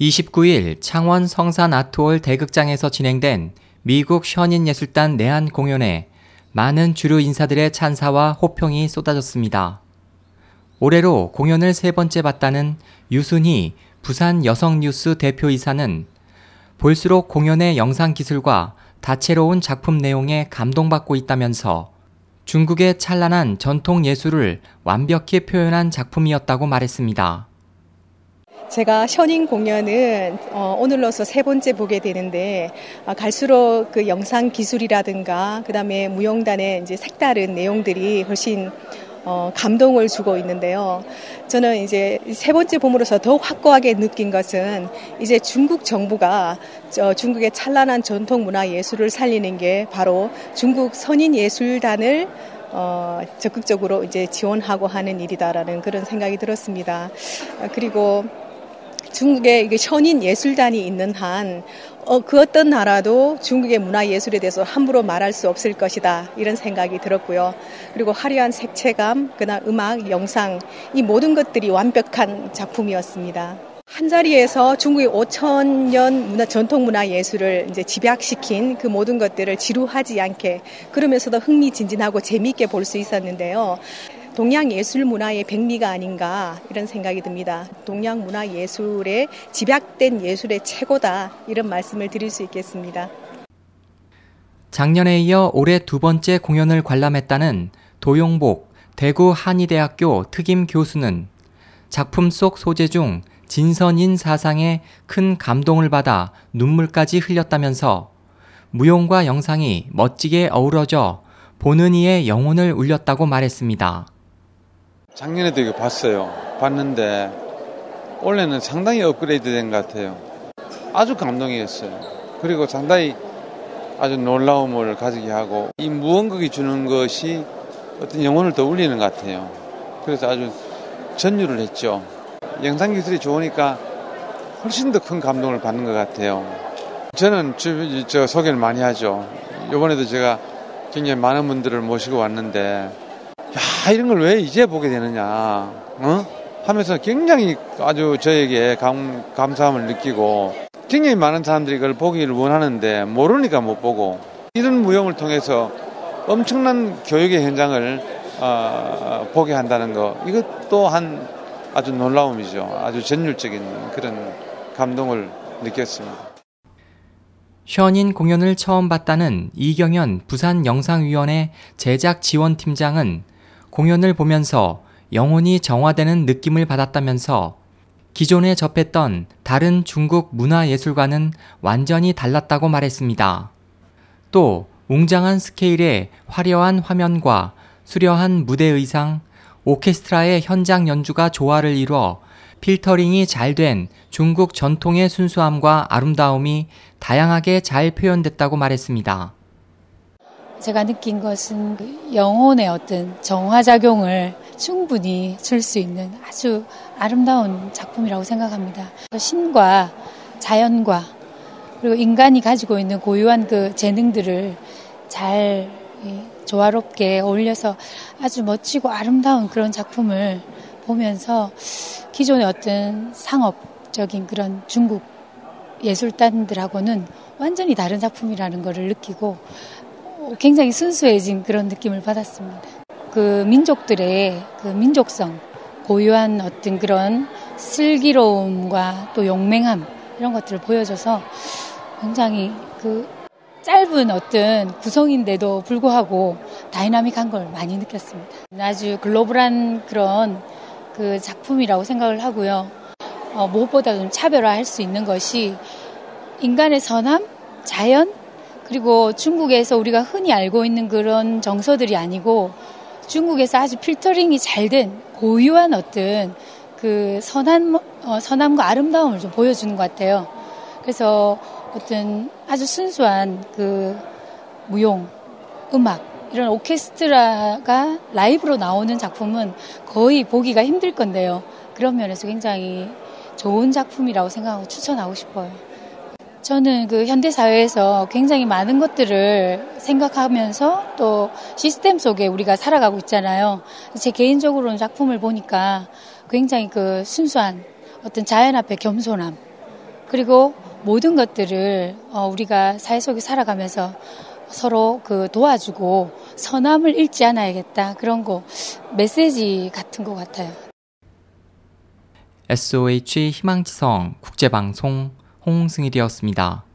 29일 창원 성산 아트홀 대극장에서 진행된 미국 현인예술단 내한 공연에 많은 주류 인사들의 찬사와 호평이 쏟아졌습니다. 올해로 공연을 세 번째 봤다는 유순희 부산 여성뉴스 대표이사는 볼수록 공연의 영상 기술과 다채로운 작품 내용에 감동받고 있다면서 중국의 찬란한 전통 예술을 완벽히 표현한 작품이었다고 말했습니다. 제가 현인 공연은 어, 오늘로서 세 번째 보게 되는데 어, 갈수록 그 영상 기술이라든가 그다음에 무용단의 이제 색다른 내용들이 훨씬 어, 감동을 주고 있는데요. 저는 이제 세 번째 봄으로서 더욱 확고하게 느낀 것은 이제 중국 정부가 저 중국의 찬란한 전통 문화 예술을 살리는 게 바로 중국 선인 예술단을 어, 적극적으로 이제 지원하고 하는 일이다라는 그런 생각이 들었습니다. 그리고 중국에 이게 현인 예술단이 있는 한, 어, 그 어떤 나라도 중국의 문화 예술에 대해서 함부로 말할 수 없을 것이다. 이런 생각이 들었고요. 그리고 화려한 색채감, 그나 음악, 영상, 이 모든 것들이 완벽한 작품이었습니다. 한 자리에서 중국의 5천 년 문화, 전통 문화 예술을 이제 집약시킨 그 모든 것들을 지루하지 않게 그러면서도 흥미진진하고 재미있게 볼 수 있었는데요. 동양 예술 문화의 백미가 아닌가 이런 생각이 듭니다. 동양 문화 예술의 집약된 예술의 최고다 이런 말씀을 드릴 수 있겠습니다. 작년에 이어 올해 두 번째 공연을 관람했다는 도용복 대구 한의대학교 특임 교수는 작품 속 소재 중 진선인 사상에 큰 감동을 받아 눈물까지 흘렸다면서 무용과 영상이 멋지게 어우러져 보는 이의 영혼을 울렸다고 말했습니다. 작년에도 이거 봤어요. 봤는데 올해는 상당히 업그레이드 된 것 같아요. 아주 감동이었어요. 그리고 상당히 아주 놀라움을 가지게 하고 이 무언극이 주는 것이 어떤 영혼을 더 울리는 것 같아요. 그래서 아주 전율을 했죠. 영상 기술이 좋으니까 훨씬 더 큰 감동을 받는 것 같아요. 저는 저, 저 소개를 많이 하죠. 이번에도 제가 굉장히 많은 분들을 모시고 왔는데 야, 이런 걸 왜 이제 보게 되느냐, 어? 하면서 굉장히 아주 저에게 감, 감사함을 느끼고 굉장히 많은 사람들이 그걸 보기를 원하는데 모르니까 못 보고 이런 무용을 통해서 엄청난 교육의 현장을 어, 보게 한다는 거 이것 또한 아주 놀라움이죠. 아주 전율적인 그런 감동을 느꼈습니다. 현인 공연을 처음 봤다는 이경현 부산 영상위원회 제작 지원팀장은 공연을 보면서 영혼이 정화되는 느낌을 받았다면서 기존에 접했던 다른 중국 문화예술과는 완전히 달랐다고 말했습니다. 또 웅장한 스케일의 화려한 화면과 수려한 무대 의상, 오케스트라의 현장 연주가 조화를 이루어 필터링이 잘 된 중국 전통의 순수함과 아름다움이 다양하게 잘 표현됐다고 말했습니다. 제가 느낀 것은 그 영혼의 어떤 정화작용을 충분히 줄 수 있는 아주 아름다운 작품이라고 생각합니다. 신과 자연과 그리고 인간이 가지고 있는 고유한 그 재능들을 잘 조화롭게 어울려서 아주 멋지고 아름다운 그런 작품을 보면서 기존의 어떤 상업적인 그런 중국 예술단들하고는 완전히 다른 작품이라는 것을 느끼고 굉장히 순수해진 그런 느낌을 받았습니다. 그 민족들의 그 민족성, 고유한 어떤 그런 슬기로움과 또 용맹함 이런 것들을 보여줘서 굉장히 그 짧은 어떤 구성인데도 불구하고 다이나믹한 걸 많이 느꼈습니다. 아주 글로벌한 그런 그 작품이라고 생각을 하고요. 어, 무엇보다 좀 차별화할 수 있는 것이 인간의 선함, 자연, 그리고 중국에서 우리가 흔히 알고 있는 그런 정서들이 아니고 중국에서 아주 필터링이 잘 된 고유한 어떤 그 선한, 어, 선함과 아름다움을 좀 보여주는 것 같아요. 그래서 어떤 아주 순수한 그 무용, 음악, 이런 오케스트라가 라이브로 나오는 작품은 거의 보기가 힘들 건데요. 그런 면에서 굉장히 좋은 작품이라고 생각하고 추천하고 싶어요. 저는 그 현대 사회에서 굉장히 많은 것들을 생각하면서 또 시스템 속에 우리가 살아가고 있잖아요. 제 개인적으로는 작품을 보니까 굉장히 그 순수한 어떤 자연 앞에 겸손함, 그리고 모든 것들을 어, 우리가 사회 속에 살아가면서 서로 그 도와주고 선함을 잃지 않아야겠다. 그런 거 메시지 같은 것 같아요. SOH 희망지성 국제방송 홍승일이었습니다.